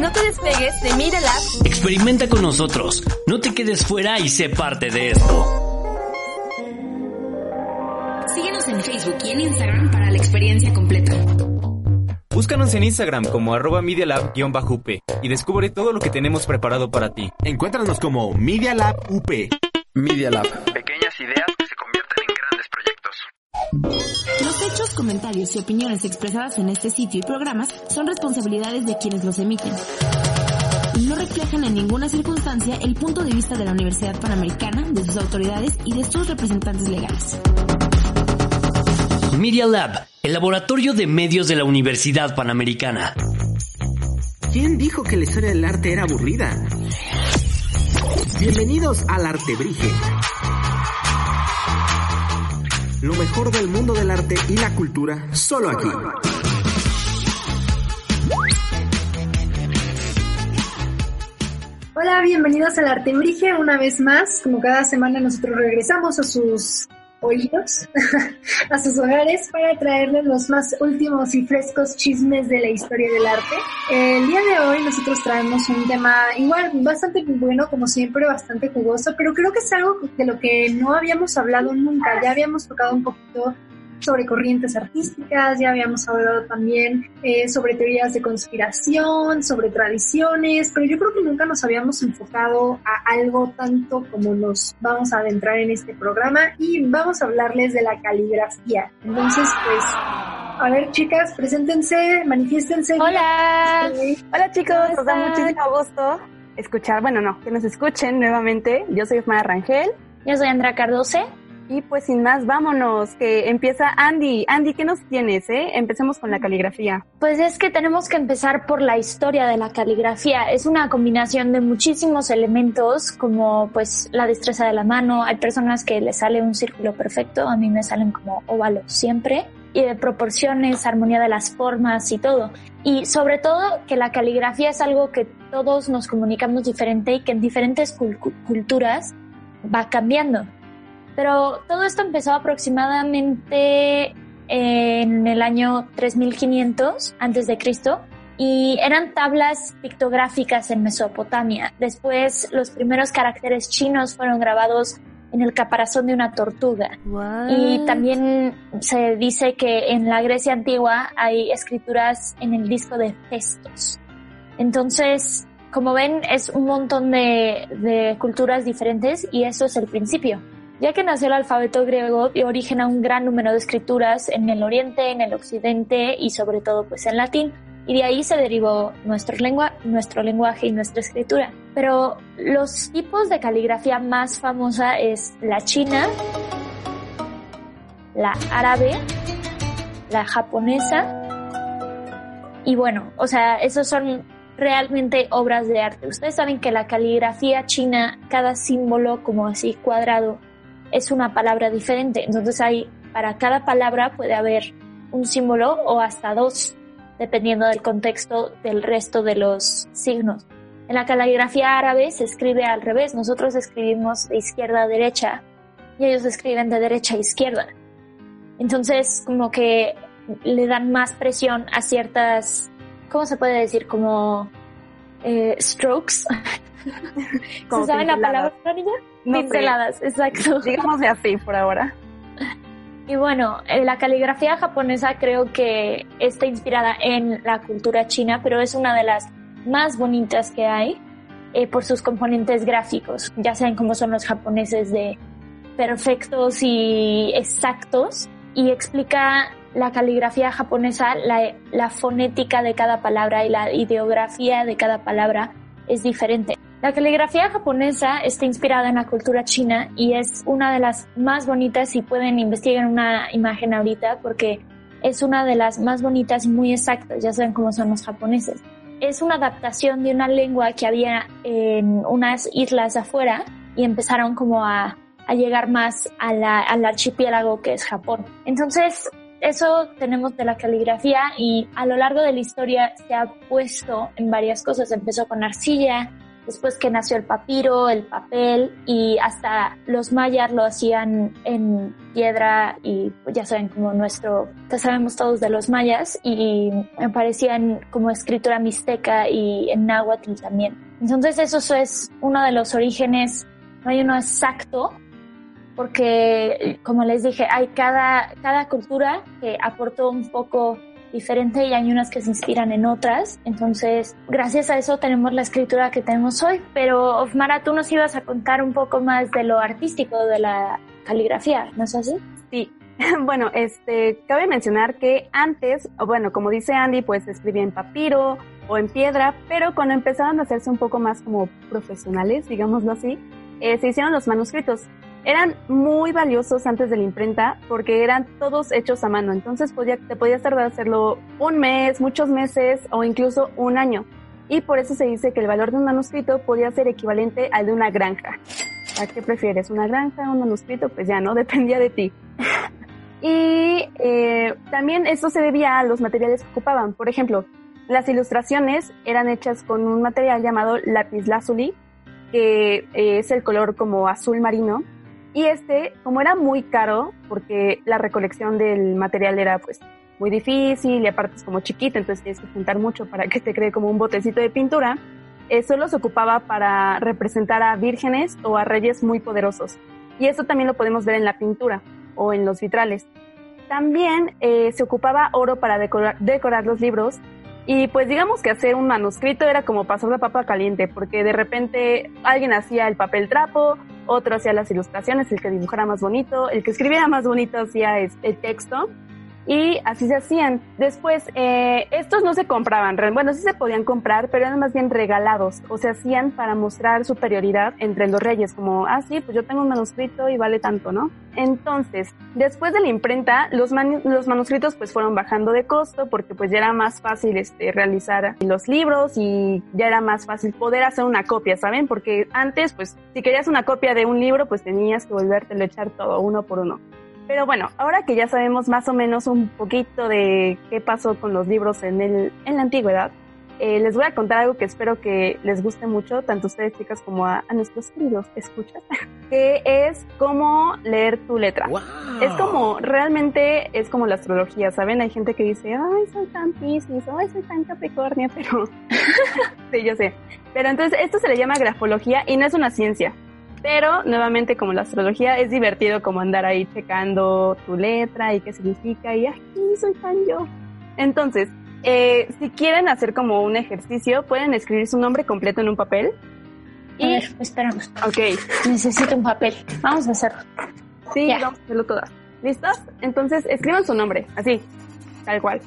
No te despegues de Media Lab. Experimenta con nosotros. No te quedes fuera y sé parte de esto. Síguenos en Facebook y en Instagram para la experiencia completa. Búscanos en Instagram como arroba medialab-up y descubre todo lo que tenemos preparado para ti. Encuéntranos como Media Lab UP. Media Lab. Pequeñas ideas Los hechos, comentarios y opiniones expresadas en este sitio y programas son responsabilidades de quienes los emiten. Y no reflejan en ninguna circunstancia el punto de vista de la Universidad Panamericana, de sus autoridades y de sus representantes legales. Media Lab, el laboratorio de medios de la Universidad Panamericana. ¿Quién dijo que la historia del arte era aburrida? Bienvenidos al Artebrige. Lo mejor del mundo del arte y la cultura, solo aquí. Hola, bienvenidos al Artebrige una vez más. Como cada semana nosotros regresamos a sus oídos, a sus hogares para traerles los más últimos y frescos chismes de la historia del arte. El día de hoy nosotros traemos un tema igual bastante bueno, como siempre, bastante jugoso, pero creo que es algo de lo que no habíamos hablado nunca. Ya habíamos tocado un poquito sobre corrientes artísticas, ya habíamos hablado también eh, sobre teorías de conspiración, sobre tradiciones, pero yo creo que nunca nos habíamos enfocado a algo tanto como nos vamos a adentrar en este programa y vamos a hablarles de la caligrafía. Entonces, pues, a ver chicas, preséntense, manifiéstense. Hola, hola chicos, nos da muchísimo gusto escuchar, bueno, no, que nos escuchen nuevamente. Yo soy Osmara Rangel. Yo soy Andrea Cardose. Y pues sin más, vámonos, que empieza Andy. Andy, ¿qué nos tienes, eh? Empecemos con la caligrafía. Pues es que tenemos que empezar por la historia de la caligrafía. Es una combinación de muchísimos elementos, como pues la destreza de la mano. Hay personas que les sale un círculo perfecto, a mí me salen como óvalos siempre. Y de proporciones, armonía de las formas y todo. Y sobre todo que la caligrafía es algo que todos nos comunicamos diferente y que en diferentes culturas va cambiando. Pero todo esto empezó aproximadamente en el año 3500 antes de Cristo y eran tablas pictográficas en Mesopotamia. Después los primeros caracteres chinos fueron grabados en el caparazón de una tortuga. Y también se dice que en la Grecia antigua hay escrituras en el disco de Festos. Entonces, como ven, es un montón de, de culturas diferentes y eso es el principio ya que nació el alfabeto griego dio origen a un gran número de escrituras en el oriente, en el occidente y sobre todo pues en latín. Y de ahí se derivó nuestro, lengua, nuestro lenguaje y nuestra escritura. Pero los tipos de caligrafía más famosa es la china, la árabe, la japonesa. Y bueno, o sea, esos son realmente obras de arte. Ustedes saben que la caligrafía china, cada símbolo como así cuadrado, es una palabra diferente. Entonces hay, para cada palabra puede haber un símbolo o hasta dos, dependiendo del contexto del resto de los signos. En la caligrafía árabe se escribe al revés. Nosotros escribimos de izquierda a derecha y ellos escriben de derecha a izquierda. Entonces, como que le dan más presión a ciertas, ¿cómo se puede decir? Como eh, strokes. ¿Se sabe la palabra, niña? Pinceladas, exacto. Digamos de así por ahora. Y bueno, eh, la caligrafía japonesa creo que está inspirada en la cultura china, pero es una de las más bonitas que hay eh, por sus componentes gráficos. Ya saben cómo son los japoneses de perfectos y exactos. Y explica la caligrafía japonesa, la, la fonética de cada palabra y la ideografía de cada palabra es diferente. La caligrafía japonesa está inspirada en la cultura china y es una de las más bonitas si pueden investigar una imagen ahorita porque es una de las más bonitas y muy exactas, ya saben cómo son los japoneses. Es una adaptación de una lengua que había en unas islas afuera y empezaron como a, a llegar más a la, al archipiélago que es Japón. Entonces, eso tenemos de la caligrafía y a lo largo de la historia se ha puesto en varias cosas. Empezó con arcilla, después que nació el papiro, el papel y hasta los mayas lo hacían en piedra y pues, ya saben como nuestro, ya sabemos todos de los mayas y me parecían como escritura mixteca y en náhuatl también. Entonces eso es uno de los orígenes, no hay uno exacto, porque como les dije, hay cada, cada cultura que aportó un poco diferente y hay unas que se inspiran en otras. Entonces, gracias a eso tenemos la escritura que tenemos hoy. Pero, Ofmara, tú nos ibas a contar un poco más de lo artístico de la caligrafía, ¿no es así? Sí. Bueno, este, cabe mencionar que antes, bueno, como dice Andy, pues escribía en papiro o en piedra, pero cuando empezaron a hacerse un poco más como profesionales, digámoslo así, eh, se hicieron los manuscritos eran muy valiosos antes de la imprenta porque eran todos hechos a mano. Entonces podía, te podías tardar hacerlo un mes, muchos meses o incluso un año. Y por eso se dice que el valor de un manuscrito podía ser equivalente al de una granja. ¿A qué prefieres? ¿Una granja o un manuscrito? Pues ya no, dependía de ti. y eh, también esto se debía a los materiales que ocupaban. Por ejemplo, las ilustraciones eran hechas con un material llamado lápiz lazuli, que eh, es el color como azul marino, y este, como era muy caro, porque la recolección del material era pues muy difícil y aparte es como chiquita, entonces tienes que juntar mucho para que te cree como un botecito de pintura, eh, solo se ocupaba para representar a vírgenes o a reyes muy poderosos. Y eso también lo podemos ver en la pintura o en los vitrales. También eh, se ocupaba oro para decorar los libros y pues digamos que hacer un manuscrito era como pasar la papa caliente, porque de repente alguien hacía el papel trapo, otro hacía las ilustraciones, el que dibujara más bonito, el que escribiera más bonito hacía el texto y así se hacían. Después, eh, estos no se compraban, bueno, sí se podían comprar, pero eran más bien regalados, o se hacían para mostrar superioridad entre los reyes, como, ah, sí, pues yo tengo un manuscrito y vale tanto, ¿no? Entonces, después de la imprenta, los, los manuscritos pues fueron bajando de costo porque pues ya era más fácil este, realizar los libros y ya era más fácil poder hacer una copia, ¿saben? Porque antes, pues, si querías una copia de un libro, pues tenías que volvértelo a echar todo uno por uno. Pero bueno, ahora que ya sabemos más o menos un poquito de qué pasó con los libros en, el, en la antigüedad, eh, les voy a contar algo que espero que les guste mucho, tanto a ustedes chicas como a, nuestros queridos escuchas, que es cómo leer tu letra. Es como, realmente es como la astrología, ¿saben? Hay gente que dice, ay, soy tan Pisces, ay, soy tan Capricornio, pero... sí, yo sé. Pero entonces esto se le llama grafología y no es una ciencia. Pero nuevamente, como la astrología, es divertido como andar ahí checando tu letra y qué significa y aquí soy tan yo. Entonces, eh, si quieren hacer como un ejercicio, pueden escribir su nombre completo en un papel. Y... A ver, esperamos. Ok. Necesito un papel. Vamos a hacerlo. Sí, vamos a hacerlo todas. ¿Listos? Entonces, escriban su nombre, así, tal cual.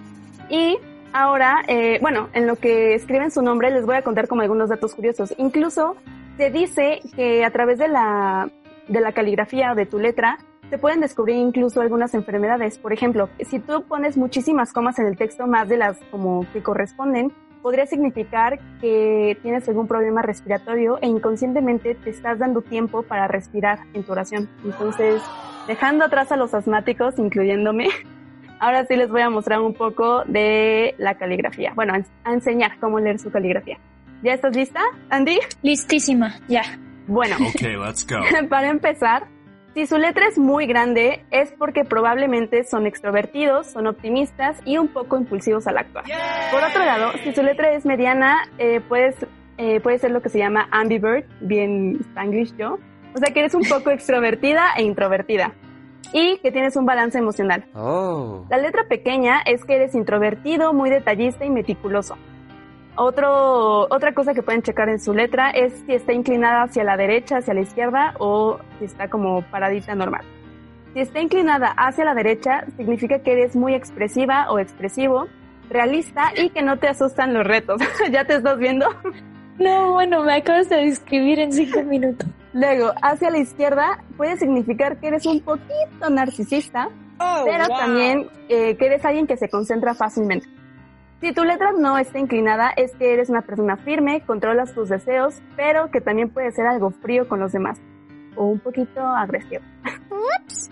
Y ahora, eh, bueno, en lo que escriben su nombre, les voy a contar como algunos datos curiosos. Incluso se dice que a través de la, de la caligrafía o de tu letra se pueden descubrir incluso algunas enfermedades. Por ejemplo, si tú pones muchísimas comas en el texto, más de las como que corresponden, podría significar que tienes algún problema respiratorio e inconscientemente te estás dando tiempo para respirar en tu oración. Entonces, dejando atrás a los asmáticos, incluyéndome, ahora sí les voy a mostrar un poco de la caligrafía. Bueno, a enseñar cómo leer su caligrafía. ¿Ya estás lista, Andy? Listísima, ya. Bueno, let's go. para empezar, si su letra es muy grande, es porque probablemente son extrovertidos, son optimistas y un poco impulsivos al actuar. Por otro lado, si su letra es mediana, eh, puedes, eh, puede ser lo que se llama ambivert, bien spanglish yo. O sea que eres un poco extrovertida e introvertida. Y que tienes un balance emocional. Oh. La letra pequeña es que eres introvertido, muy detallista y meticuloso. Otro, otra cosa que pueden checar en su letra es si está inclinada hacia la derecha, hacia la izquierda o si está como paradita normal. Si está inclinada hacia la derecha, significa que eres muy expresiva o expresivo, realista y que no te asustan los retos. ¿Ya te estás viendo? No, bueno, me acabas de describir en cinco minutos. Luego, hacia la izquierda puede significar que eres un poquito narcisista, oh, pero también eh, que eres alguien que se concentra fácilmente. Si tu letra no está inclinada, es que eres una persona firme, controlas tus deseos, pero que también puede ser algo frío con los demás o un poquito agresivo.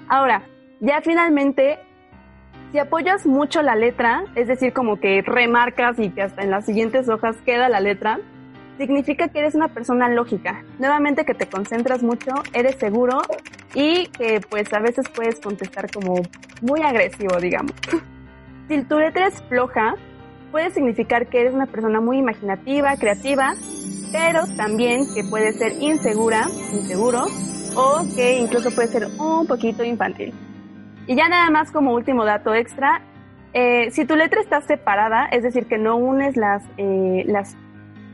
Ahora, ya finalmente, si apoyas mucho la letra, es decir, como que remarcas y que hasta en las siguientes hojas queda la letra, significa que eres una persona lógica. Nuevamente que te concentras mucho, eres seguro y que pues a veces puedes contestar como muy agresivo, digamos. si tu letra es floja, puede significar que eres una persona muy imaginativa, creativa, pero también que puede ser insegura, inseguro, o que incluso puede ser un poquito infantil. Y ya nada más como último dato extra, eh, si tu letra está separada, es decir, que no unes las, eh, las,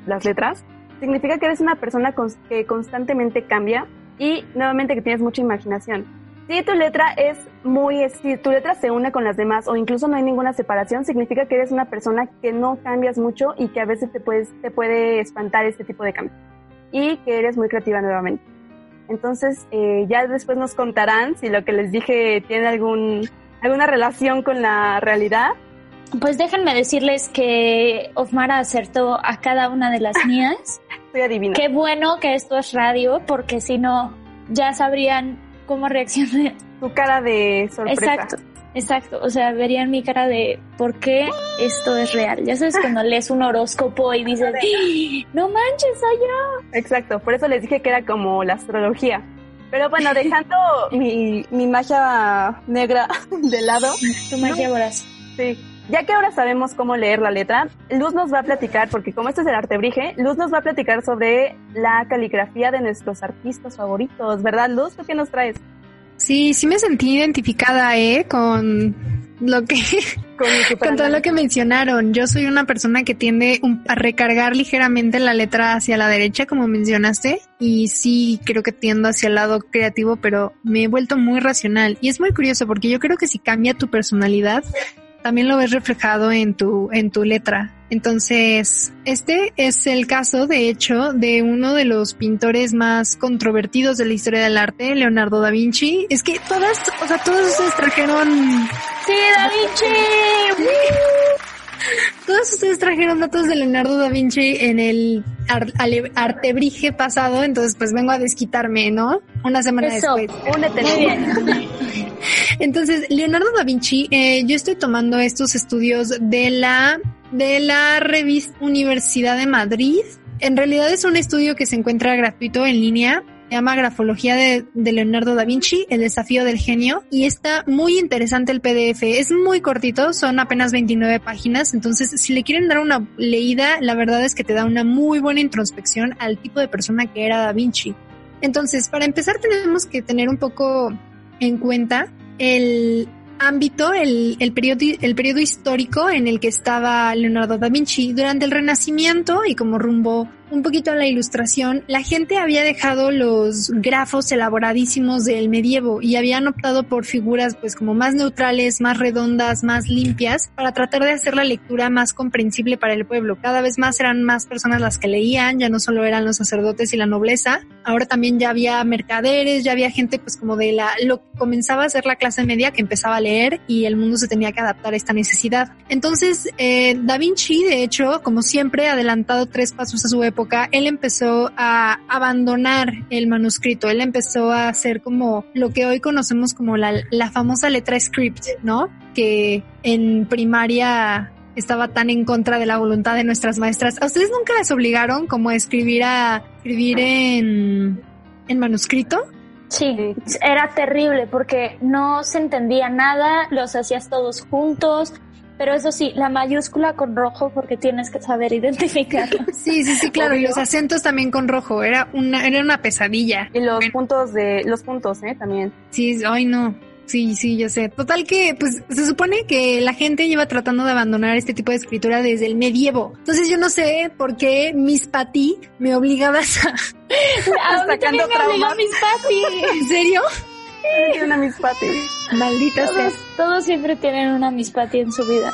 las letras, significa que eres una persona que constantemente cambia y nuevamente que tienes mucha imaginación. Si tu letra es muy, si tu letra se une con las demás o incluso no hay ninguna separación, significa que eres una persona que no cambias mucho y que a veces te, puedes, te puede espantar este tipo de cambio. Y que eres muy creativa nuevamente. Entonces, eh, ya después nos contarán si lo que les dije tiene algún, alguna relación con la realidad. Pues déjenme decirles que Ofmara acertó a cada una de las mías. Estoy adivina. Qué bueno que esto es radio, porque si no, ya sabrían cómo reaccionar. Tu cara de sorpresa. Exacto, exacto. O sea, verían mi cara de por qué esto es real. Ya sabes, cuando lees un horóscopo y dices, ¡Ah! no manches, soy yo. Exacto, por eso les dije que era como la astrología. Pero bueno, dejando mi, mi magia negra de lado. Tu magia voraz. Sí. Ya que ahora sabemos cómo leer la letra, Luz nos va a platicar, porque como este es el artebrige, Luz nos va a platicar sobre la caligrafía de nuestros artistas favoritos, ¿verdad, Luz? ¿Tú qué nos traes? Sí, sí me sentí identificada, ¿eh? Con lo que con, todo lo que mencionaron. Yo soy una persona que tiende a recargar ligeramente la letra hacia la derecha, como mencionaste, y sí creo que tiendo hacia el lado creativo, pero me he vuelto muy racional. Y es muy curioso porque yo creo que si cambia tu personalidad, también lo ves reflejado en tu, en tu letra. Entonces, este es el caso, de hecho, de uno de los pintores más controvertidos de la historia del arte, Leonardo da Vinci. Es que todas, o sea, todos ustedes trajeron... Sí, da Vinci. Todos ustedes trajeron datos de Leonardo da Vinci en el artebrige pasado, entonces pues vengo a desquitarme, ¿no? Una semana después. Únete. Muy bien. Entonces, Leonardo da Vinci, eh, yo estoy tomando estos estudios de la, de la revista Universidad de Madrid. En realidad es un estudio que se encuentra gratuito en línea. Se llama Grafología de, de, Leonardo da Vinci, el desafío del genio. Y está muy interesante el PDF. Es muy cortito, son apenas 29 páginas. Entonces, si le quieren dar una leída, la verdad es que te da una muy buena introspección al tipo de persona que era da Vinci. Entonces, para empezar, tenemos que tener un poco en cuenta el ámbito, el, el, el periodo histórico en el que estaba Leonardo da Vinci. Durante el Renacimiento y como rumbo un poquito a la ilustración, la gente había dejado los grafos elaboradísimos del medievo y habían optado por figuras pues como más neutrales, más redondas, más limpias, para tratar de hacer la lectura más comprensible para el pueblo. Cada vez más eran más personas las que leían, ya no solo eran los sacerdotes y la nobleza, ahora también ya había mercaderes, ya había gente pues como de la, lo comenzaba a ser la clase media que empezaba a leer y el mundo se tenía que adaptar a esta necesidad. Entonces, eh, Da Vinci, de hecho, como siempre, adelantado tres pasos a su época, él empezó a abandonar el manuscrito, él empezó a hacer como lo que hoy conocemos como la, famosa letra script, ¿no? Que en primaria estaba tan en contra de la voluntad de nuestras maestras. ¿A ustedes nunca les obligaron como a escribir a escribir en, en manuscrito? Sí, era terrible porque no se entendía nada, los hacías todos juntos, pero eso sí, la mayúscula con rojo porque tienes que saber identificarlo. Sí, sí, sí, claro. Y los acentos también con rojo. Era una, era una pesadilla. Y los puntos de, los puntos, eh, también. Sí, ay no. Sí, sí, yo sé. Total que, pues, se supone que la gente lleva tratando de abandonar este tipo de escritura desde el medievo. Entonces yo no sé por qué Miss Patty me obligabas a... a mí me Miss Patty. ¿En serio? Tiene una Miss Patty. Maldita todos, Todos siempre tienen una Miss Patty en su vida.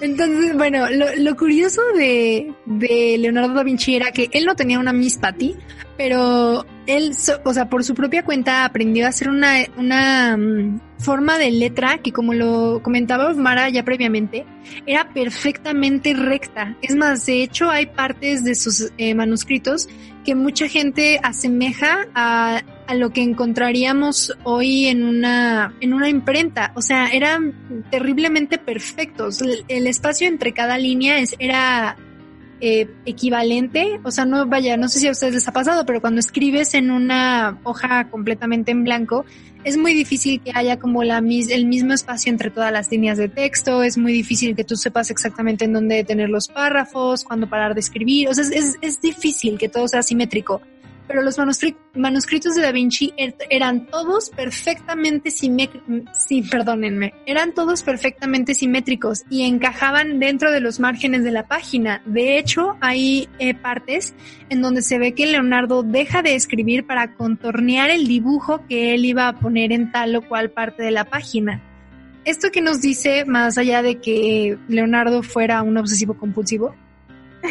Entonces, bueno, lo, curioso de, de, Leonardo da Vinci era que él no tenía una Miss Patty, pero él, o sea, por su propia cuenta aprendió a hacer una, una mm, forma de letra que, como lo comentaba Mara ya previamente, era perfectamente recta. Es más, de hecho, hay partes de sus eh, manuscritos que mucha gente asemeja a, a, lo que encontraríamos hoy en una, en una imprenta. O sea, eran terriblemente perfectos. El, espacio entre cada línea es, era eh, equivalente, o sea, no vaya, no sé si a ustedes les ha pasado, pero cuando escribes en una hoja completamente en blanco, es muy difícil que haya como la el mismo espacio entre todas las líneas de texto, es muy difícil que tú sepas exactamente en dónde tener los párrafos, cuándo parar de escribir, o sea, es, es difícil que todo sea simétrico pero los manuscritos de Da Vinci er, eran todos perfectamente simétricos, perdónenme, eran todos perfectamente simétricos y encajaban dentro de los márgenes de la página. De hecho, hay eh, partes en donde se ve que Leonardo deja de escribir para contornear el dibujo que él iba a poner en tal o cual parte de la página. Esto que nos dice, más allá de que Leonardo fuera un obsesivo compulsivo,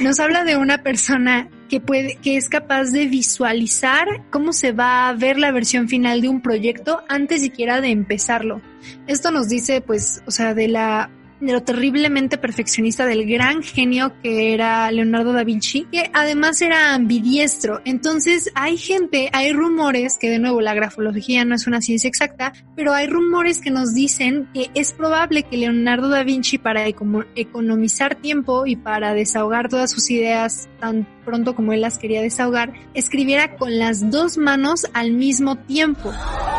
nos habla de una persona que es capaz de visualizar cómo se va a ver la versión final de un proyecto antes siquiera de empezarlo. Esto nos dice, pues, o sea, de la de lo terriblemente perfeccionista del gran genio que era Leonardo da Vinci, que además era ambidiestro. Entonces hay gente, hay rumores, que de nuevo la grafología no es una ciencia exacta, pero hay rumores que nos dicen que es probable que Leonardo da Vinci para economizar tiempo y para desahogar todas sus ideas tan pronto como él las quería desahogar, escribiera con las dos manos al mismo tiempo.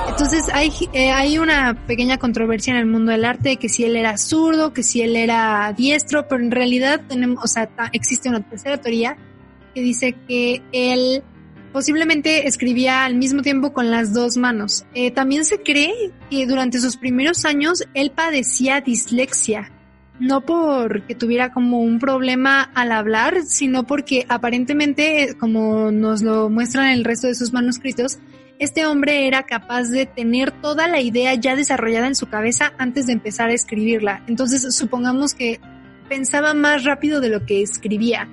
Entonces hay, eh, hay una pequeña controversia en el mundo del arte que si él era zurdo, que si él era diestro, pero en realidad tenemos, o sea, existe una tercera teoría que dice que él posiblemente escribía al mismo tiempo con las dos manos. Eh, también se cree que durante sus primeros años él padecía dislexia, no porque tuviera como un problema al hablar, sino porque aparentemente, como nos lo muestran el resto de sus manuscritos, este hombre era capaz de tener toda la idea ya desarrollada en su cabeza antes de empezar a escribirla. Entonces, supongamos que pensaba más rápido de lo que escribía.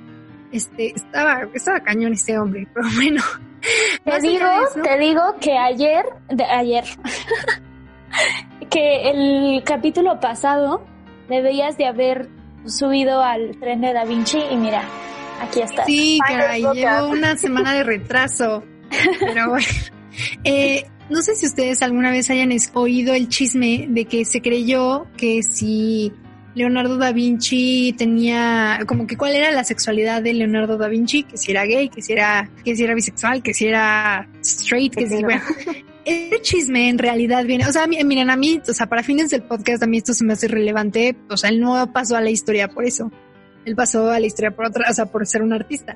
Este, estaba, estaba cañón este hombre, pero bueno. Te digo, te digo que ayer, de ayer, que el capítulo pasado debías de haber subido al tren de Da Vinci y mira, aquí está. Sí, caray, llevo una semana de retraso. Pero bueno. Eh, no sé si ustedes alguna vez hayan oído el chisme de que se creyó que si Leonardo da Vinci tenía como que cuál era la sexualidad de Leonardo da Vinci, que si era gay, que si era que si era bisexual, que si era straight, que si bueno. Este chisme en realidad viene, o sea, miren, a mí, o sea, para fines del podcast a mí esto se me hace relevante, o sea, él no pasó a la historia por eso. Él pasó a la historia por otra, o sea, por ser un artista.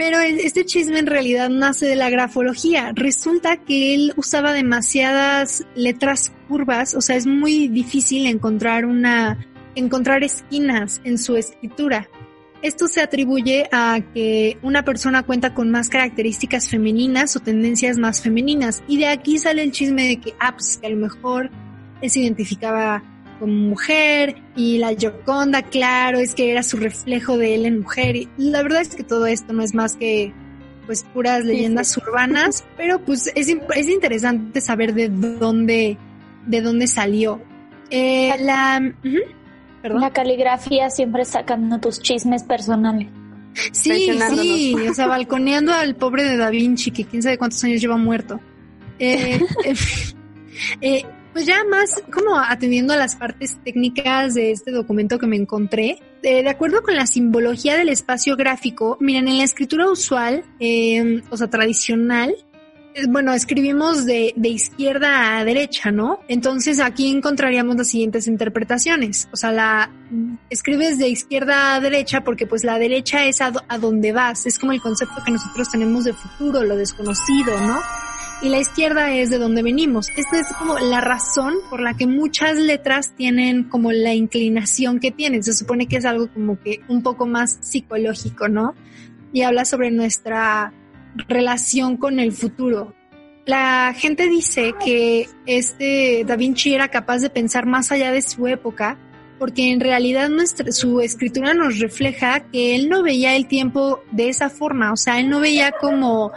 Pero este chisme en realidad nace de la grafología. Resulta que él usaba demasiadas letras curvas, o sea, es muy difícil encontrar una, encontrar esquinas en su escritura. Esto se atribuye a que una persona cuenta con más características femeninas o tendencias más femeninas. Y de aquí sale el chisme de que, ah, pues que a lo mejor él se identificaba como mujer y la Yoconda, claro, es que era su reflejo de él en mujer. Y la verdad es que todo esto no es más que pues puras leyendas urbanas, pero pues es, es interesante saber de dónde, de dónde salió. Eh, la, la caligrafía siempre sacando tus chismes personales. Sí, sí, o sea, balconeando al pobre de Da Vinci, que quién sabe cuántos años lleva muerto. Eh, eh, pues ya más como atendiendo a las partes técnicas de este documento que me encontré, eh, de acuerdo con la simbología del espacio gráfico, miren, en la escritura usual, eh, o sea, tradicional, eh, bueno, escribimos de, de, izquierda a derecha, ¿no? Entonces aquí encontraríamos las siguientes interpretaciones. O sea, la escribes de izquierda a derecha porque pues la derecha es a, a donde vas. Es como el concepto que nosotros tenemos de futuro, lo desconocido, ¿no? Y la izquierda es de donde venimos. Esta es como la razón por la que muchas letras tienen como la inclinación que tienen. Se supone que es algo como que un poco más psicológico, ¿no? Y habla sobre nuestra relación con el futuro. La gente dice que este Da Vinci era capaz de pensar más allá de su época porque en realidad nuestra, su escritura nos refleja que él no veía el tiempo de esa forma, o sea, él no veía como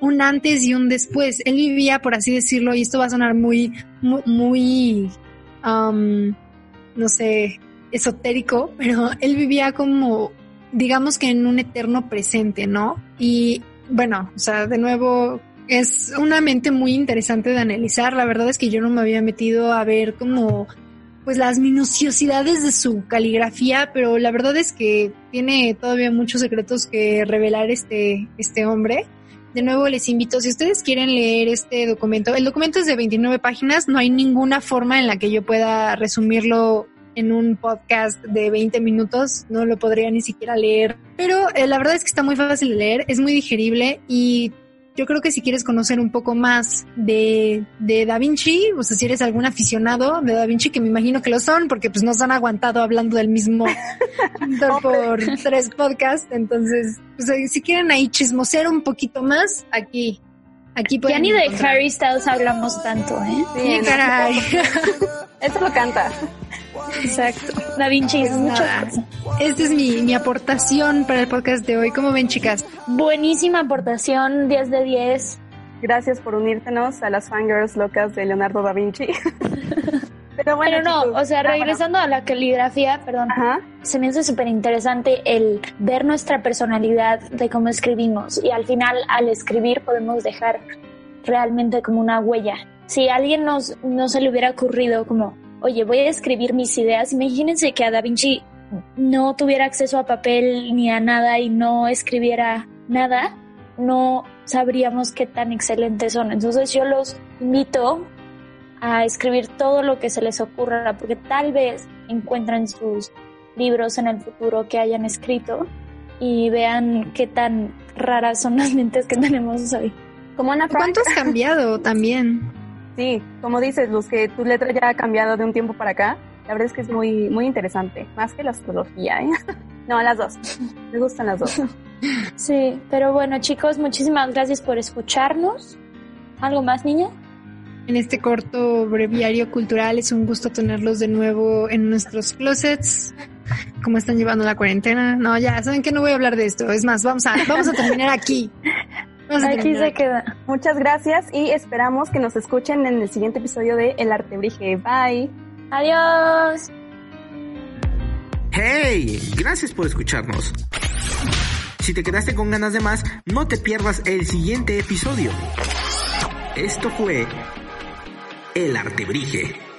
un antes y un después. Él vivía, por así decirlo, y esto va a sonar muy, muy, um, no sé, esotérico, pero él vivía como, digamos que en un eterno presente, ¿no? Y bueno, o sea, de nuevo, es una mente muy interesante de analizar. La verdad es que yo no me había metido a ver como pues las minuciosidades de su caligrafía, pero la verdad es que tiene todavía muchos secretos que revelar este, este hombre. De nuevo les invito, si ustedes quieren leer este documento, el documento es de 29 páginas, no hay ninguna forma en la que yo pueda resumirlo en un podcast de 20 minutos, no lo podría ni siquiera leer, pero eh, la verdad es que está muy fácil de leer, es muy digerible y yo creo que si quieres conocer un poco más de, de Da Vinci, o sea, si eres algún aficionado de Da Vinci, que me imagino que lo son, porque pues nos han aguantado hablando del mismo pintor por tres podcasts, entonces, pues eh, si quieren ahí chismosear un poquito más, aquí, aquí pueden Ya ni de. Harry Styles hablamos tanto, ¿eh? Sí, caray. Eso lo canta. Exacto. Da Vinci es Pues mucho. nada, Esta es mi, mi aportación para el podcast de hoy. ¿Cómo ven, chicas? Buenísima aportación, 10 de 10. Gracias por unírtenos a las fangirls locas de Leonardo da Vinci. Pero bueno, Pero no, chicos. o sea, Ah, bueno. regresando a la caligrafía, perdón, Ajá. se me hace súper interesante el ver nuestra personalidad de cómo escribimos y al final al escribir podemos dejar realmente como una huella. Si alguien nos, no se le hubiera ocurrido como, oye, voy a escribir mis ideas, imagínense que a Da Vinci no tuviera acceso a papel ni a nada y no escribiera nada, no sabríamos qué tan excelentes son. Entonces yo los invito a escribir todo lo que se les ocurra, porque tal vez encuentren sus libros en el futuro que hayan escrito y vean qué tan raras son las mentes que tenemos hoy. Como Ana Frank. ¿Cuánto has cambiado también? Sí, como dices, Luz, que tu letra ya ha cambiado de un tiempo para acá. La verdad es que es muy, muy interesante. Más que la astrología, ¿eh? No, las dos. Me gustan las dos. Sí, pero bueno chicos, muchísimas gracias por escucharnos. ¿Algo más, niña? En este corto breviario cultural es un gusto tenerlos de nuevo en nuestros closets. ¿Cómo están llevando la cuarentena? No, ya, saben que no voy a hablar de esto. Es más, vamos a, vamos a terminar aquí. A Aquí se queda. Muchas gracias y esperamos que nos escuchen en el siguiente episodio de El Artebrige. Bye. Adiós. ¡Hey! Gracias por escucharnos. Si te quedaste con ganas de más, no te pierdas el siguiente episodio. Esto fue El Artebrige.